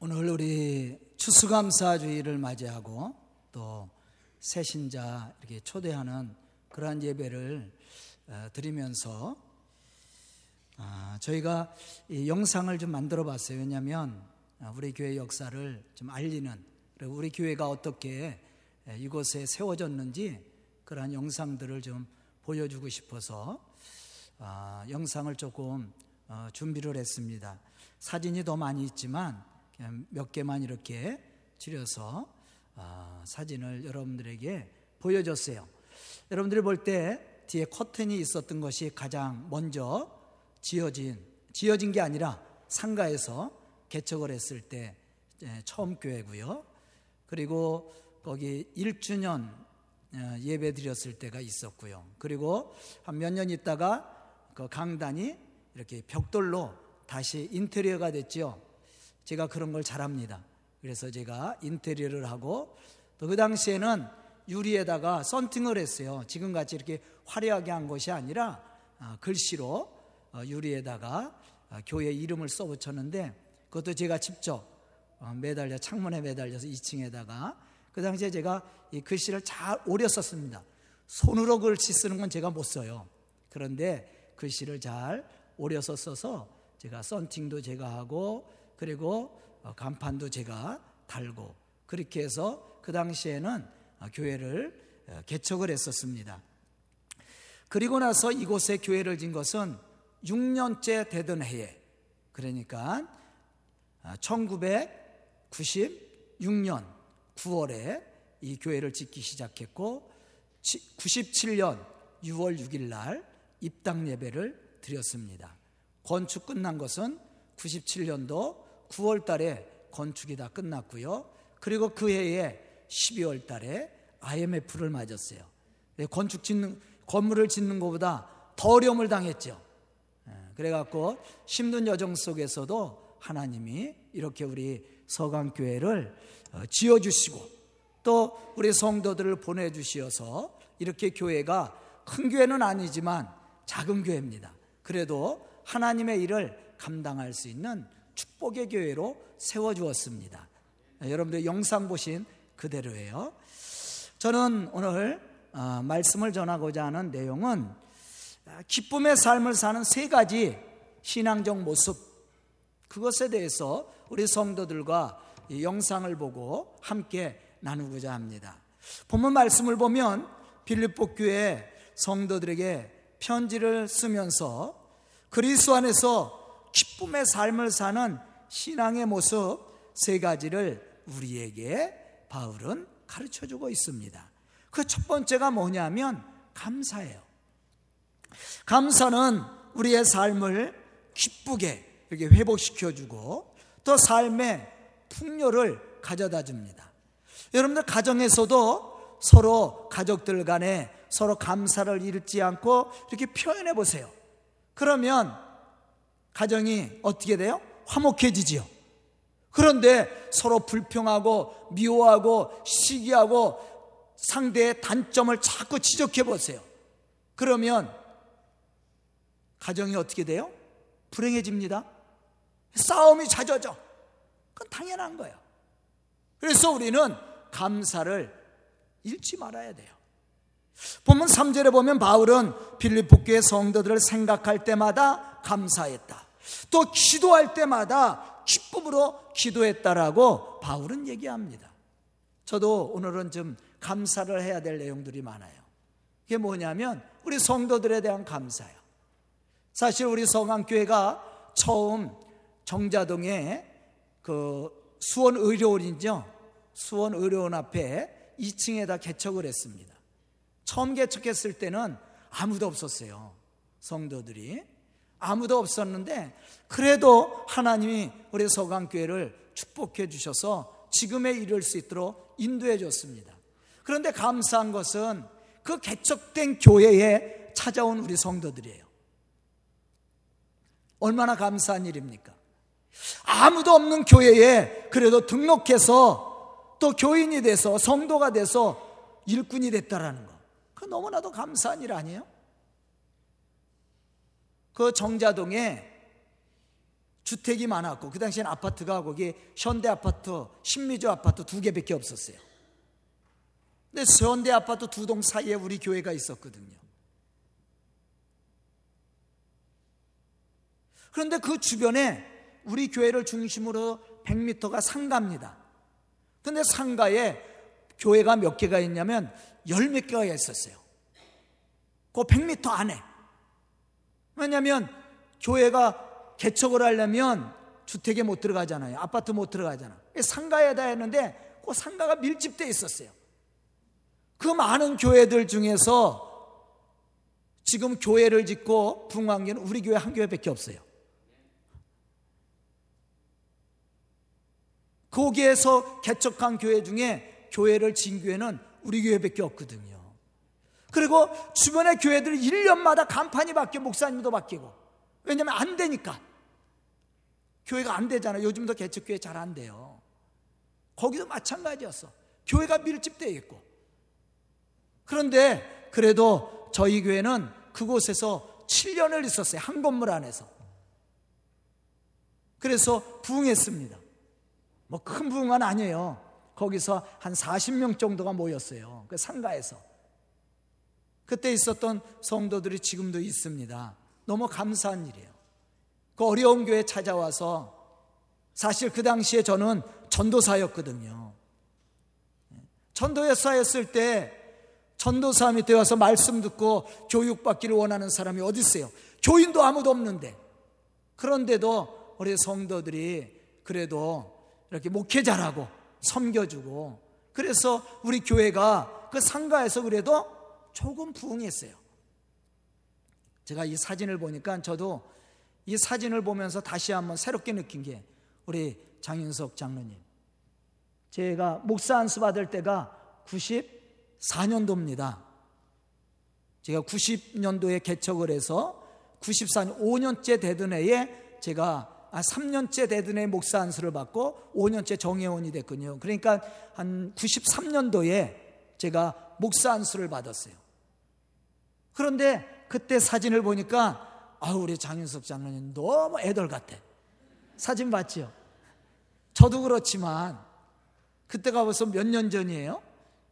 오늘 우리 추수감사주의를 맞이하고 또 새신자 이렇게 초대하는 그러한 예배를 어, 드리면서 아, 저희가 이 영상을 좀 만들어 봤어요. 왜냐하면 아, 우리 교회 역사를 좀 알리는 우리 교회가 어떻게 이곳에 세워졌는지 그러한 영상들을 좀 보여주고 싶어서 아, 영상을 조금 어, 준비를 했습니다. 사진이 더 많이 있지만 몇 개만 이렇게 줄여서 아, 사진을 여러분들에게 보여줬어요. 여러분들이 볼 때 뒤에 커튼이 있었던 것이 가장 먼저 지어진 지어진 게 아니라 상가에서 개척을 했을 때 처음 교회고요. 그리고 거기 1주년 어, 예배 드렸을 때가 있었고요. 그리고 한 몇 년 있다가 그 강단이 이렇게 벽돌로 다시 인테리어가 됐죠. 제가 그런 걸 잘합니다. 그래서 제가 인테리어를 하고 또 그 당시에는 유리에다가 썬팅을 했어요. 지금 같이 이렇게 화려하게 한 것이 아니라 아, 글씨로 어, 유리에다가 아, 교회 이름을 써 붙였는데 그것도 제가 직접 어, 매달려 창문에 매달려서 2층에다가 그 당시에 제가 이 글씨를 잘 오려 썼습니다. 손으로 글씨 쓰는 건 제가 못 써요. 그런데 글씨를 잘 오려서 써서 제가 썬팅도 제가 하고 그리고 어, 간판도 제가 달고 그렇게 해서 그 당시에는 어, 교회를 어, 개척을 했었습니다. 그리고 나서 이곳에 교회를 진 것은 6년째 되던 해에 그러니까 1996년 9월에 이 교회를 짓기 시작했고 97년 6월 6일 날 입당 예배를 드렸습니다. 건축 끝난 것은 97년도 9월 달에 건축이 다 끝났고요. 그리고 그 해에 12월 달에 IMF를 맞았어요. 네, 건축 짓는, 건물을 짓는 것보다 더 어려움을 당했죠. 예, 그래갖고 힘든 여정 속에서도 하나님이 이렇게 우리 서강교회를 어, 지어주시고 또 우리 성도들을 보내주시어서 이렇게 교회가 큰 교회는 아니지만 작은 교회입니다. 그래도 하나님의 일을 감당할 수 있는 축복의 교회로 세워주었습니다. 여러분들 영상 보신 그대로예요. 저는 오늘 어, 말씀을 전하고자 하는 내용은 기쁨의 삶을 사는 세 가지 신앙적 모습 그것에 대해서 우리 성도들과 영상을 보고 함께 나누고자 합니다. 본문 말씀을 보면 빌립보 교회 성도들에게 편지를 쓰면서 그리스도 안에서 기쁨의 삶을 사는 신앙의 모습 세 가지를 우리에게 바울은 가르쳐 주고 있습니다. 그 첫 번째가 뭐냐면 감사예요. 감사는 우리의 삶을 기쁘게 이렇게 회복시켜 주고 또 삶의 풍요를 가져다 줍니다. 여러분들 가정에서도 서로 가족들 간에 서로 감사를 잃지 않고 이렇게 표현해 보세요. 그러면 가정이 어떻게 돼요? 화목해지지요. 그런데 서로 불평하고 미워하고 시기하고 상대의 단점을 자꾸 지적해 보세요. 그러면 가정이 어떻게 돼요? 불행해집니다. 싸움이 잦아져. 그건 당연한 거예요. 그래서 우리는 감사를 잃지 말아야 돼요. 보면 3절에 보면 바울은 빌립보 교회 성도들을 생각할 때마다 감사했다. 또 기도할 때마다 기쁨으로 기도했다라고 바울은 얘기합니다. 저도 오늘은 좀 감사를 해야 될 내용들이 많아요. 이게 뭐냐면 우리 성도들에 대한 감사예요. 사실 우리 성안교회가 처음 정자동에 그 수원 의료원이죠. 수원 의료원 앞에 2층에다 개척을 했습니다. 처음 개척했을 때는 아무도 없었어요. 성도들이. 아무도 없었는데 그래도 하나님이 우리 서강교회를 축복해 주셔서 지금에 이를 수 있도록 인도해 줬습니다. 그런데 감사한 것은 그 개척된 교회에 찾아온 우리 성도들이에요. 얼마나 감사한 일입니까? 아무도 없는 교회에 그래도 등록해서 또 교인이 돼서 성도가 돼서 일꾼이 됐다라는 거. 그 너무나도 감사한 일 아니에요? 그 정자동에 주택이 많았고 그 당시엔 아파트가 거기 현대 아파트, 신미주 아파트 두 개밖에 없었어요. 근데 현대 아파트 두 동 사이에 우리 교회가 있었거든요. 그런데 그 주변에 우리 교회를 중심으로 100m가 상가입니다. 근데 상가에 교회가 몇 개가 있냐면 열 몇 개가 있었어요. 그 100m 안에. 왜냐하면 교회가 개척을 하려면 주택에 못 들어가잖아요. 아파트 못 들어가잖아. 상가에다 했는데 그 상가가 밀집되어 있었어요. 그 많은 교회들 중에서 지금 교회를 짓고 부흥한 게 우리 교회 한 교회밖에 없어요. 거기에서 개척한 교회 중에 교회를 진 교회는 우리 교회밖에 없거든요. 그리고 주변의 교회들 1년마다 간판이 바뀌고 목사님도 바뀌고 왜냐면 안 되니까 교회가 안 되잖아요. 요즘도 개척교회 잘 안 돼요. 거기도 마찬가지였어. 교회가 밀집되어 있고 그런데 그래도 저희 교회는 그곳에서 7년을 있었어요. 한 건물 안에서. 그래서 부흥했습니다. 뭐 큰 부흥은 아니에요. 거기서 한 40명 정도가 모였어요. 그 상가에서. 그때 있었던 성도들이 지금도 있습니다. 너무 감사한 일이에요. 그 어려운 교회 찾아와서 사실 그 당시에 저는 전도사였거든요. 전도사였을 때 전도사 밑에 와서 말씀 듣고 교육받기를 원하는 사람이 어디 있어요? 교인도 아무도 없는데. 그런데도 우리 성도들이 그래도 이렇게 목회자라고 섬겨주고 그래서 우리 교회가 그 상가에서 그래도 조금 부흥했어요. 제가 이 사진을 보니까 저도 이 사진을 보면서 다시 한번 새롭게 느낀 게 우리 장윤석 장로님. 제가 목사 안수 받을 때가 94년도입니다. 제가 90년도에 개척을 해서 94년 5년째 되던 해에 제가 아, 3년째 되던 해 목사 안수를 받고 5년째 정회원이 됐군요. 그러니까 한 93년도에 제가 목사 안수를 받았어요. 그런데 그때 사진을 보니까 아 우리 장윤석 장로님 너무 애들 같아. 사진 봤지요? 저도 그렇지만 그때가 벌써 몇 년 전이에요?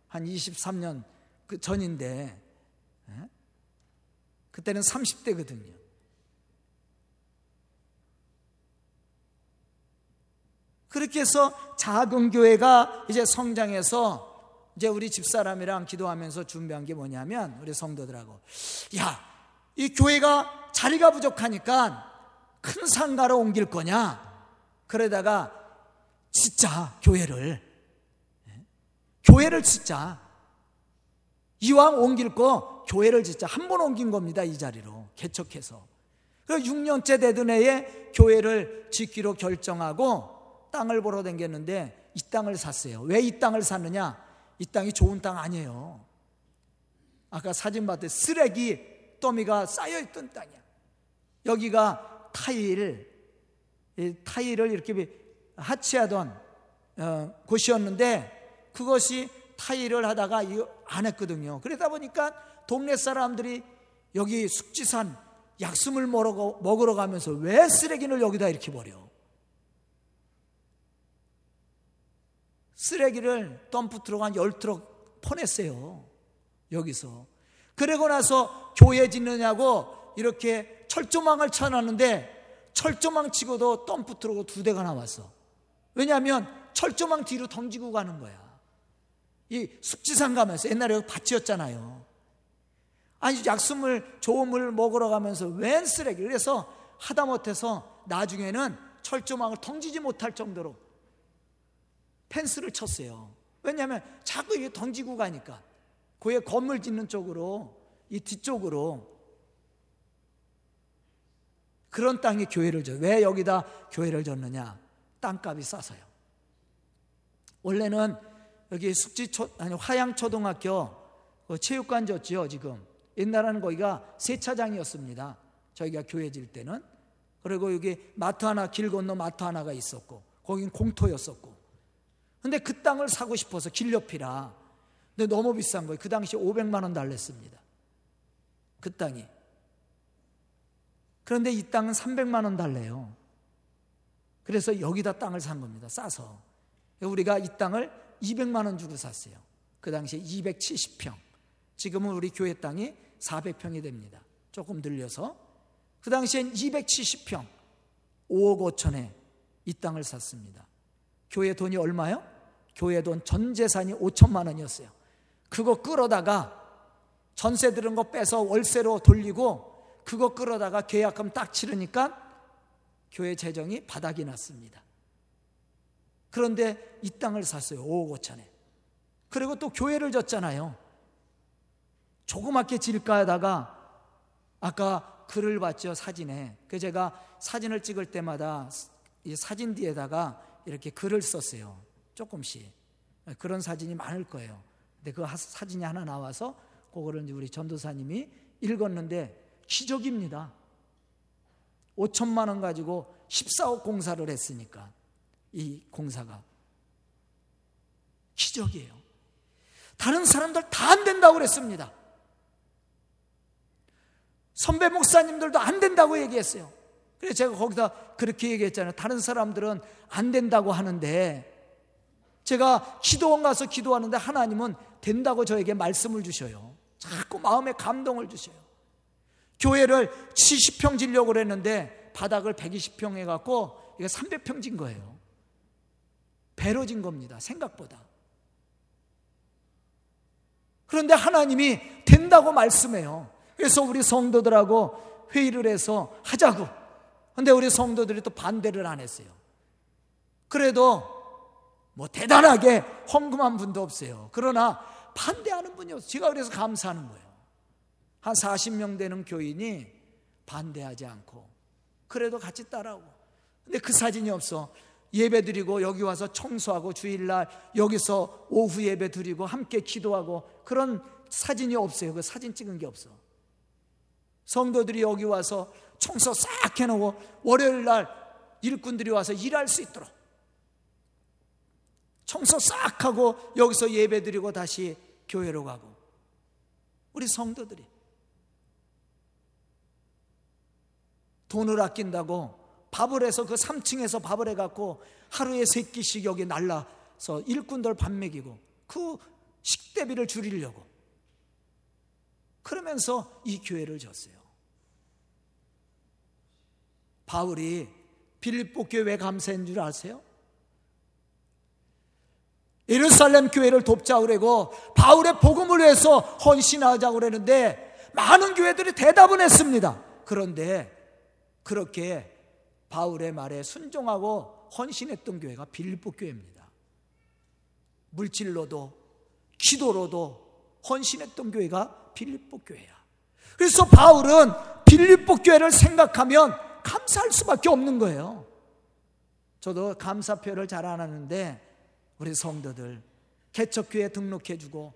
한 23년 그 전인데 예? 그때는 30대거든요. 그렇게 해서 작은 교회가 이제 성장해서 이제 우리 집사람이랑 기도하면서 준비한 게 뭐냐면 우리 성도들하고 야, 이 교회가 자리가 부족하니까 큰 상가로 옮길 거냐? 그러다가 진짜 교회를 예? 교회를 짓자. 이왕 옮길 거 교회를 짓자. 한 번 옮긴 겁니다. 이 자리로 개척해서. 그 6년째 되던 해에 교회를 짓기로 결정하고 땅을 보러 댕겼는데 이 땅을 샀어요. 왜 이 땅을 샀느냐? 이 땅이 좋은 땅 아니에요. 아까 사진 때 쓰레기 더미가 쌓여있던 땅이야. 여기가 타일, 타일을 이렇게 하치하던 어, 곳이었는데 그것이 타일을 하다가 안 했거든요. 그러다 보니까 동네 사람들이 여기 숙지산 약숨을 먹으러 가면서 왜 쓰레기를 여기다 이렇게 버려? 쓰레기를 덤프 트럭 한 열 트럭 퍼냈어요. 여기서. 그러고 나서 교회 짓느냐고 이렇게 철조망을 쳐놨는데 철조망 치고도 덤프 트럭 두 대가 나왔어. 왜냐하면 철조망 뒤로 던지고 가는 거야. 이 숙지산 가면서 옛날에 밭이었잖아요. 아니 약수물 좋은 물 먹으러 가면서 웬 쓰레기 그래서 하다못해서 나중에는 철조망을 던지지 못할 정도로 펜스를 쳤어요. 왜냐하면 자꾸 이게 던지고 가니까 고에 건물 짓는 쪽으로 이 뒤쪽으로 그런 땅에 교회를 줘. 왜 여기다 교회를 줬느냐? 땅값이 싸서요. 원래는 여기 숙지 초 아니 화양 초등학교 그 체육관 줬죠 지금 옛날에는 거기가 세차장이었습니다. 저희가 교회 질 때는 그리고 여기 마트 하나 길 건너 마트 하나가 있었고 거긴 공터였었고 근데 그 땅을 사고 싶어서 길 옆이라. 근데 너무 비싼 거예요. 그 당시 500만 원 달랬습니다. 그 땅이. 그런데 이 땅은 300만 원 달래요. 그래서 여기다 땅을 산 겁니다. 싸서. 우리가 이 땅을 200만 원 주고 샀어요. 그 당시에 270평. 지금은 우리 교회 땅이 400평이 됩니다. 조금 늘려서. 그 당시엔 270평, 5억 5천에 이 땅을 샀습니다. 교회 돈이 얼마요? 교회 돈 전 재산이 5천만 원이었어요. 그거 끌어다가 전세 들은 거 빼서 월세로 돌리고 그거 끌어다가 계약금 딱 치르니까 교회 재정이 바닥이 났습니다. 그런데 이 땅을 샀어요. 5억 5천에. 그리고 또 교회를 졌잖아요. 조그맣게 질까 하다가 아까 글을 봤죠 사진에. 그 제가 사진을 찍을 때마다 이 사진 뒤에다가 이렇게 글을 썼어요. 조금씩. 그런 사진이 많을 거예요. 근데 그 사진이 하나 나와서 그거를 우리 전도사님이 읽었는데 기적입니다. 5천만 원 가지고 14억 공사를 했으니까 이 공사가 기적이에요. 다른 사람들 다 안 된다고 그랬습니다. 선배 목사님들도 안 된다고 얘기했어요. 그래서 제가 거기다 그렇게 얘기했잖아요. 다른 사람들은 안 된다고 하는데 제가 기도원 가서 기도하는데 하나님은 된다고 저에게 말씀을 주셔요. 자꾸 마음에 감동을 주셔요. 교회를 70평 지려고 그랬는데 바닥을 120평 해갖고 이게 300평 진 거예요. 배로 진 겁니다. 생각보다. 그런데 하나님이 된다고 말씀해요. 그래서 우리 성도들하고 회의를 해서 하자고. 근데 우리 성도들이 또 반대를 안 했어요. 그래도 뭐 대단하게 헌금한 분도 없어요. 그러나 반대하는 분이 없어요. 제가 그래서 감사하는 거예요. 한 40명 되는 교인이 반대하지 않고 그래도 같이 따라오고 근데 그 사진이 없어 예배 드리고 여기 와서 청소하고 주일날 여기서 오후 예배 드리고 함께 기도하고 그런 사진이 없어요 그 사진 찍은 게 없어 성도들이 여기 와서 청소 싹 해놓고 월요일 날 일꾼들이 와서 일할 수 있도록 청소 싹 하고 여기서 예배 드리고 다시 교회로 가고 우리 성도들이 돈을 아낀다고 밥을 해서 그 3층에서 밥을 해갖고 하루에 세 끼씩 여기 날라서 일꾼들 밥 먹이고 그 식대비를 줄이려고 그러면서 이 교회를 졌어요. 바울이 빌립보 교회 왜 감사한 줄 아세요? 예루살렘 교회를 돕자 그러고 바울의 복음을 위해서 헌신하자고 그러는데 많은 교회들이 대답은 했습니다. 그런데 그렇게 바울의 말에 순종하고 헌신했던 교회가 빌립보 교회입니다. 물질로도 기도로도 헌신했던 교회가 빌립보 교회야. 그래서 바울은 빌립보 교회를 생각하면 감사할 수밖에 없는 거예요. 저도 감사표를 잘안 하는데 우리 성도들 개척교회 등록해주고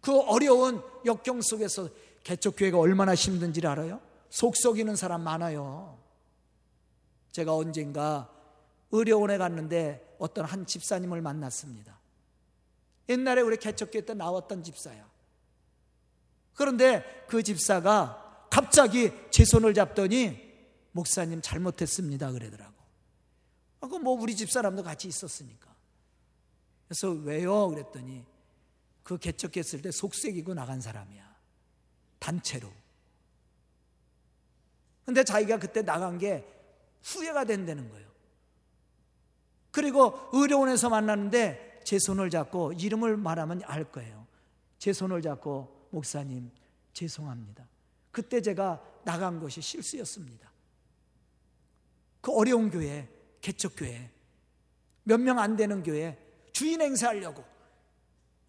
그 어려운 역경 속에서 개척교회가 얼마나 힘든지를 알아요? 속 썩이는 사람 많아요. 제가 언젠가 의료원에 갔는데 어떤 한 집사님을 만났습니다. 옛날에 우리 개척교회 때 나왔던 집사야. 그런데 그 집사가 갑자기 제 손을 잡더니 목사님 잘못했습니다 그러더라고. 아, 그뭐 우리 집 사람도 같이 있었으니까. 그래서 왜요? 그랬더니 그 개척했을 때 속색이고 나간 사람이야. 단체로. 근데 자기가 그때 나간 게 후회가 된다는 거예요. 그리고 의료원에서 만났는데 제 손을 잡고 이름을 말하면 알 거예요. 제 손을 잡고 목사님 죄송합니다. 그때 제가 나간 것이 실수였습니다. 그 어려운 교회, 개척교회, 몇 명 안 되는 교회 주인 행사하려고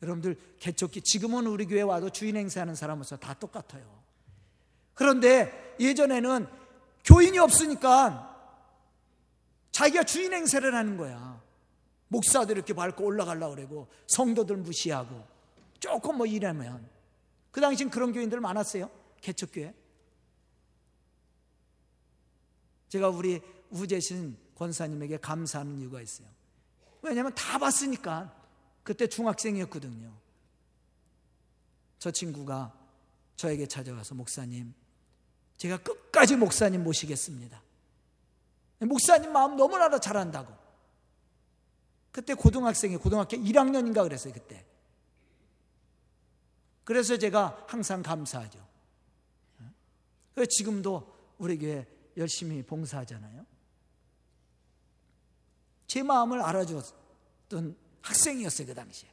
여러분들 개척기 지금은 우리 교회 와도 주인 행사하는 사람으로서 다 똑같아요. 그런데 예전에는 교인이 없으니까 자기가 주인 행세를 하는 거야. 목사들 이렇게 밟고 올라가려고 그러고 성도들 무시하고 조금 뭐 일하면 그 당시엔 그런 교인들 많았어요. 개척교회. 제가 우리 우재신 권사님에게 감사하는 이유가 있어요. 왜냐하면 다 봤으니까 그때 중학생이었거든요. 저 친구가 저에게 찾아와서 목사님 제가 끝까지 목사님 모시겠습니다. 목사님 마음 너무나도 잘한다고. 그때 고등학생이 고등학교 1학년인가 그랬어요, 그때. 그래서 제가 항상 감사하죠. 지금도 우리 교회 열심히 봉사하잖아요. 제 마음을 알아주었던 학생이었어요, 그 당시에.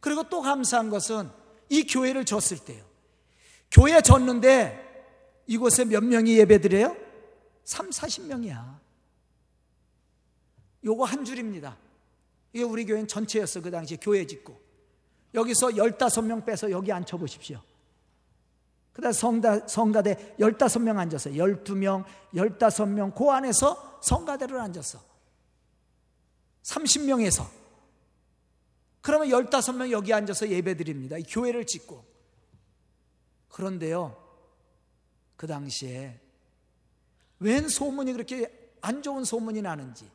그리고 또 감사한 것은 이 교회를 졌을 때요. 교회 졌는데 이곳에 몇 명이 예배 드려요? 3, 40명이야. 요거 한 줄입니다. 이게 우리 교회는 전체였어, 그 당시에 교회 짓고. 여기서 15명 빼서 여기 앉혀보십시오. 그 다음 성가, 성가대 15명 앉았어요. 12명, 15명, 그 안에서 성가대를 앉았어. 30명에서. 그러면 15명 여기 앉아서 예배 드립니다. 교회를 짓고. 그런데요, 그 당시에 웬 소문이 그렇게 안 좋은 소문이 나는지.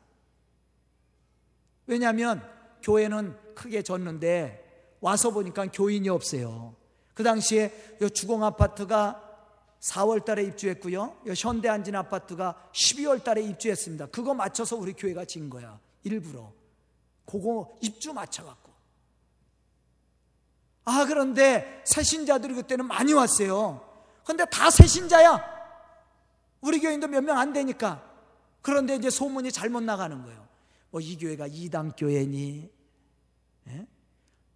왜냐하면 교회는 크게 졌는데 와서 보니까 교인이 없어요. 그 당시에 주공 아파트가 4월 달에 입주했고요. 현대 안진 아파트가 12월 달에 입주했습니다. 그거 맞춰서 우리 교회가 진 거야. 일부러. 그거 입주 맞춰갖고. 아, 그런데 새신자들이 그때는 많이 왔어요. 근데 다 새신자야. 우리 교인도 몇 명 안 되니까. 그런데 이제 소문이 잘못 나가는 거예요. 뭐 이 교회가 이단 교회니? 예?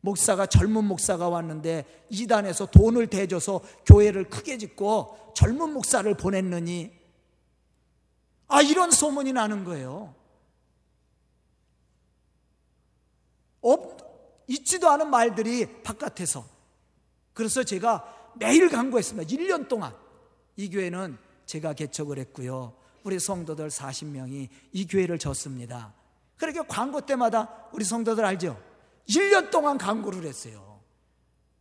목사가 젊은 목사가 왔는데 이단에서 돈을 대줘서 교회를 크게 짓고 젊은 목사를 보냈느니 아 이런 소문이 나는 거예요. 없, 있지도 않은 말들이 바깥에서 그래서 제가 매일 강구했습니다. 1년 동안 이 교회는 제가 개척을 했고요. 우리 성도들 40명이 이 교회를 졌습니다. 그렇게 광고 때마다 우리 성도들 알죠? 1년 동안 광고를 했어요.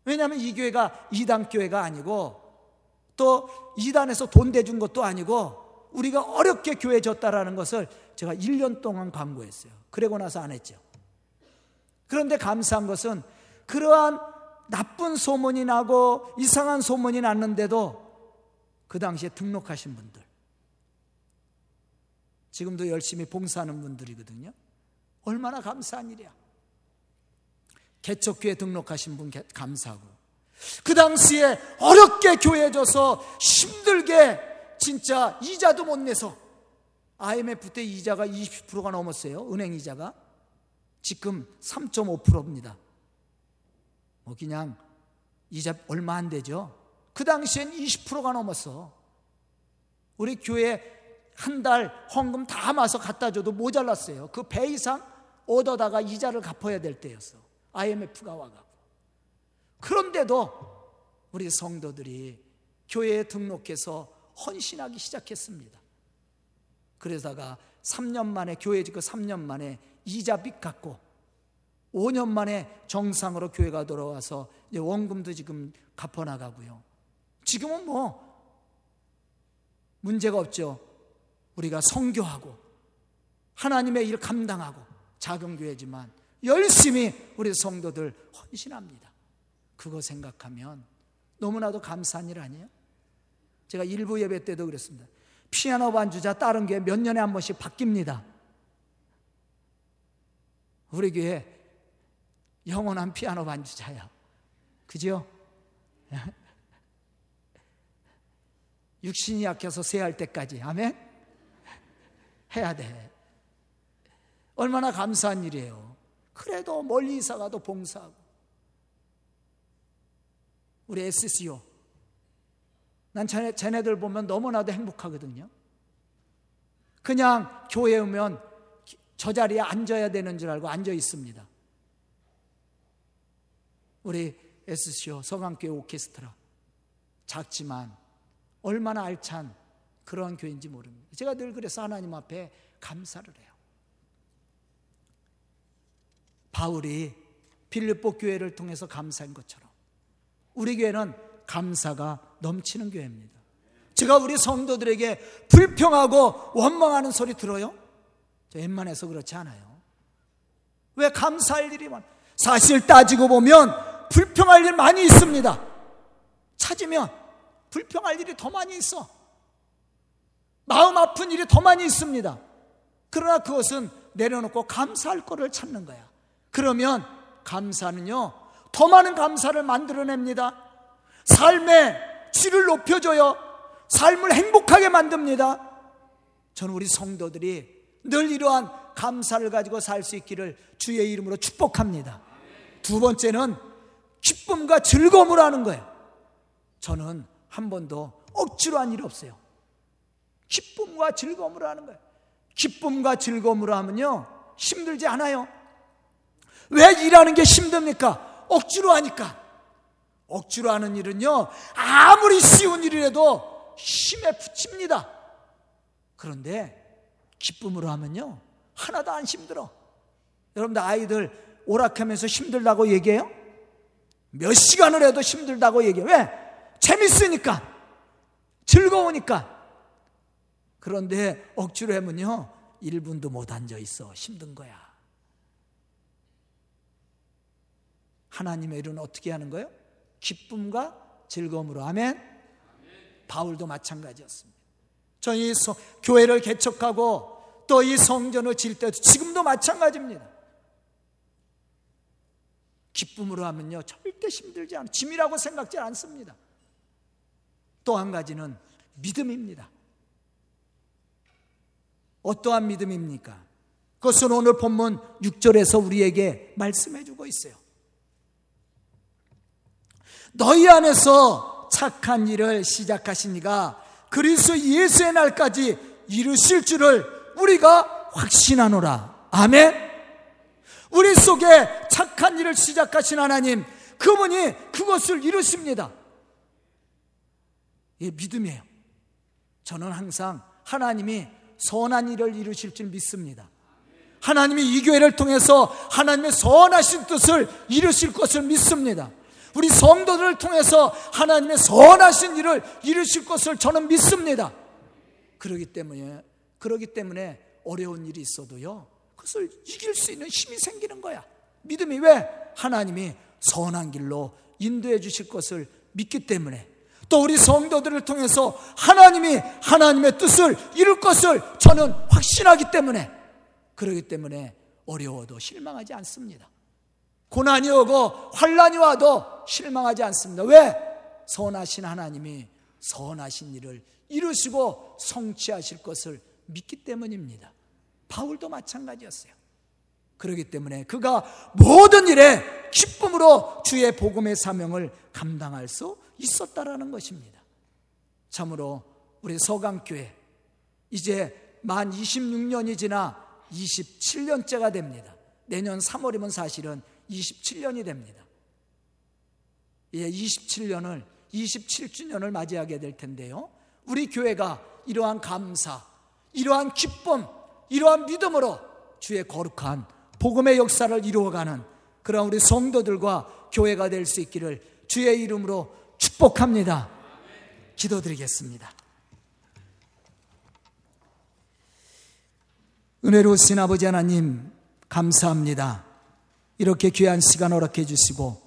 왜냐하면 이 교회가 이단 교회가 아니고 또 이단에서 돈 대준 것도 아니고 우리가 어렵게 교회 졌다라는 것을 제가 1년 동안 광고했어요. 그러고 나서 안 했죠. 그런데 감사한 것은 그러한 나쁜 소문이 나고 이상한 소문이 났는데도 그 당시에 등록하신 분들 지금도 열심히 봉사하는 분들이거든요. 얼마나 감사한 일이야. 개척교회 등록하신 분 감사하고 그 당시에 어렵게 교회 줘서 힘들게 진짜 이자도 못 내서 IMF 때 이자가 20%가 넘었어요. 은행 이자가 지금 3.5%입니다. 뭐 그냥 이자 얼마 안 되죠. 그 당시엔 20%가 넘었어. 우리 교회 한 달 헌금 다 마서 갖다 줘도 모자랐어요. 그 배 이상 얻어다가 이자를 갚아야 될 때였어. IMF가 와가고. 그런데도 우리 성도들이 교회에 등록해서 헌신하기 시작했습니다. 그러다가 3년 만에 교회 짓고 3년 만에 이자 빚 갚고 5년 만에 정상으로 교회가 돌아와서 원금도 지금 갚아 나가고요. 지금은 뭐 문제가 없죠. 우리가 성교하고 하나님의 일 감당하고 작은 교회지만 열심히 우리 성도들 헌신합니다. 그거 생각하면 너무나도 감사한 일 아니에요? 제가 일부 예배 때도 그랬습니다. 피아노 반주자 다른 교회 몇 년에 한 번씩 바뀝니다. 우리 교회 영원한 피아노 반주자야. 그죠? 육신이 약해서 세할 때까지. 아멘? 해야 돼. 얼마나 감사한 일이에요. 그래도 멀리 이사 가도 봉사하고. 우리 SCO. 난 쟤네, 쟤네들 보면 너무나도 행복하거든요. 그냥 교회 오면 저 자리에 앉아야 되는 줄 알고 앉아 있습니다. 우리 SCO 서강교회 오케스트라. 작지만 얼마나 알찬 그런 교회인지 모릅니다. 제가 늘 그래서 하나님 앞에 감사를 해요. 바울이 빌립보 교회를 통해서 감사한 것처럼 우리 교회는 감사가 넘치는 교회입니다. 제가 우리 성도들에게 불평하고 원망하는 소리 들어요? 저 웬만해서 그렇지 않아요. 왜 감사할 일이 많? 사실 따지고 보면 불평할 일 많이 있습니다. 찾으면 불평할 일이 더 많이 있어. 마음 아픈 일이 더 많이 있습니다. 그러나 그것은 내려놓고 감사할 거를 찾는 거야. 그러면 감사는요, 더 많은 감사를 만들어냅니다. 삶의 질을 높여줘요. 삶을 행복하게 만듭니다. 저는 우리 성도들이 늘 이러한 감사를 가지고 살 수 있기를 주의 이름으로 축복합니다. 두 번째는 기쁨과 즐거움을 하는 거예요. 저는 한 번도 억지로 한 일이 없어요. 기쁨과 즐거움으로 하는 거예요. 기쁨과 즐거움으로 하면요, 힘들지 않아요. 왜 일하는 게 힘듭니까? 억지로 하니까. 억지로 하는 일은요, 아무리 쉬운 일이라도 힘에 붙입니다. 그런데 기쁨으로 하면요, 하나도 안 힘들어. 여러분들 아이들 오락하면서 힘들다고 얘기해요? 몇 시간을 해도 힘들다고 얘기해요. 왜? 재밌으니까. 즐거우니까. 그런데 억지로 하면요, 1분도 못 앉아 있어. 힘든 거야. 하나님의 일은 어떻게 하는 거예요? 기쁨과 즐거움으로. 아멘? 바울도 마찬가지였습니다. 저희 교회를 개척하고 또 이 성전을 질 때도 지금도 마찬가지입니다. 기쁨으로 하면요. 절대 힘들지 않아. 짐이라고 생각지 않습니다. 또 한 가지는 믿음입니다. 어떠한 믿음입니까? 그것은 오늘 본문 6절에서 우리에게 말씀해 주고 있어요. 너희 안에서 착한 일을 시작하시니가 그리스도 예수의 날까지 이루실 줄을 우리가 확신하노라. 아멘. 우리 속에 착한 일을 시작하신 하나님, 그분이 그것을 이루십니다. 이 믿음이에요. 저는 항상 하나님이 선한 일을 이루실 줄 믿습니다. 하나님이 이 교회를 통해서 하나님의 선하신 뜻을 이루실 것을 믿습니다. 우리 성도들을 통해서 하나님의 선하신 일을 이루실 것을 저는 믿습니다. 그러기 때문에 그러기 때문에 어려운 일이 있어도요. 그것을 이길 수 있는 힘이 생기는 거야. 믿음이 왜 하나님이 선한 길로 인도해 주실 것을 믿기 때문에 또 우리 성도들을 통해서 하나님이 하나님의 뜻을 이룰 것을 저는 확신하기 때문에 그러기 때문에 어려워도 실망하지 않습니다. 고난이 오고 환란이 와도 실망하지 않습니다. 왜? 선하신 하나님이 선하신 일을 이루시고 성취하실 것을 믿기 때문입니다. 바울도 마찬가지였어요. 그렇기 때문에 그가 모든 일에 기쁨으로 주의 복음의 사명을 감당할 수 있었다라는 것입니다. 참으로 우리 서강교회 이제 만 26년이 지나 27년째가 됩니다. 내년 3월이면 사실은 27년이 됩니다. 예, 27년을 27주년을 맞이하게 될 텐데요. 우리 교회가 이러한 감사, 이러한 기쁨, 이러한 믿음으로 주의 거룩한 복음의 역사를 이루어가는 그런 우리 성도들과 교회가 될 수 있기를 주의 이름으로 축복합니다. 기도드리겠습니다. 은혜로우신 아버지 하나님, 감사합니다. 이렇게 귀한 시간 허락해 주시고,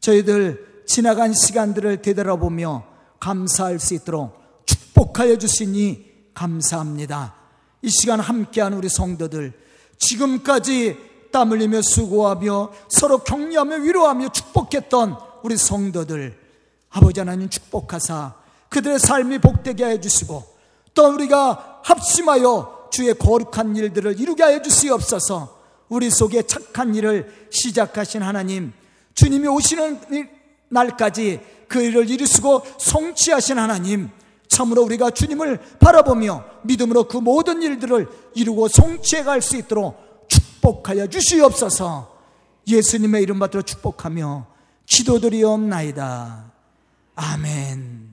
저희들 지나간 시간들을 되돌아보며 감사할 수 있도록 축복하여 주시니 감사합니다. 이 시간 함께한 우리 성도들, 지금까지 땀 흘리며 수고하며 서로 격려하며 위로하며 축복했던 우리 성도들, 아버지 하나님 축복하사 그들의 삶이 복되게 해 주시고 또 우리가 합심하여 주의 거룩한 일들을 이루게 해 주시옵소서 우리 속에 착한 일을 시작하신 하나님 주님이 오시는 날까지 그 일을 이루시고 성취하신 하나님 참으로 우리가 주님을 바라보며 믿음으로 그 모든 일들을 이루고 성취해 갈 수 있도록 축복하여 주시옵소서 예수님의 이름 받들어 축복하며 기도드리옵나이다. 아멘.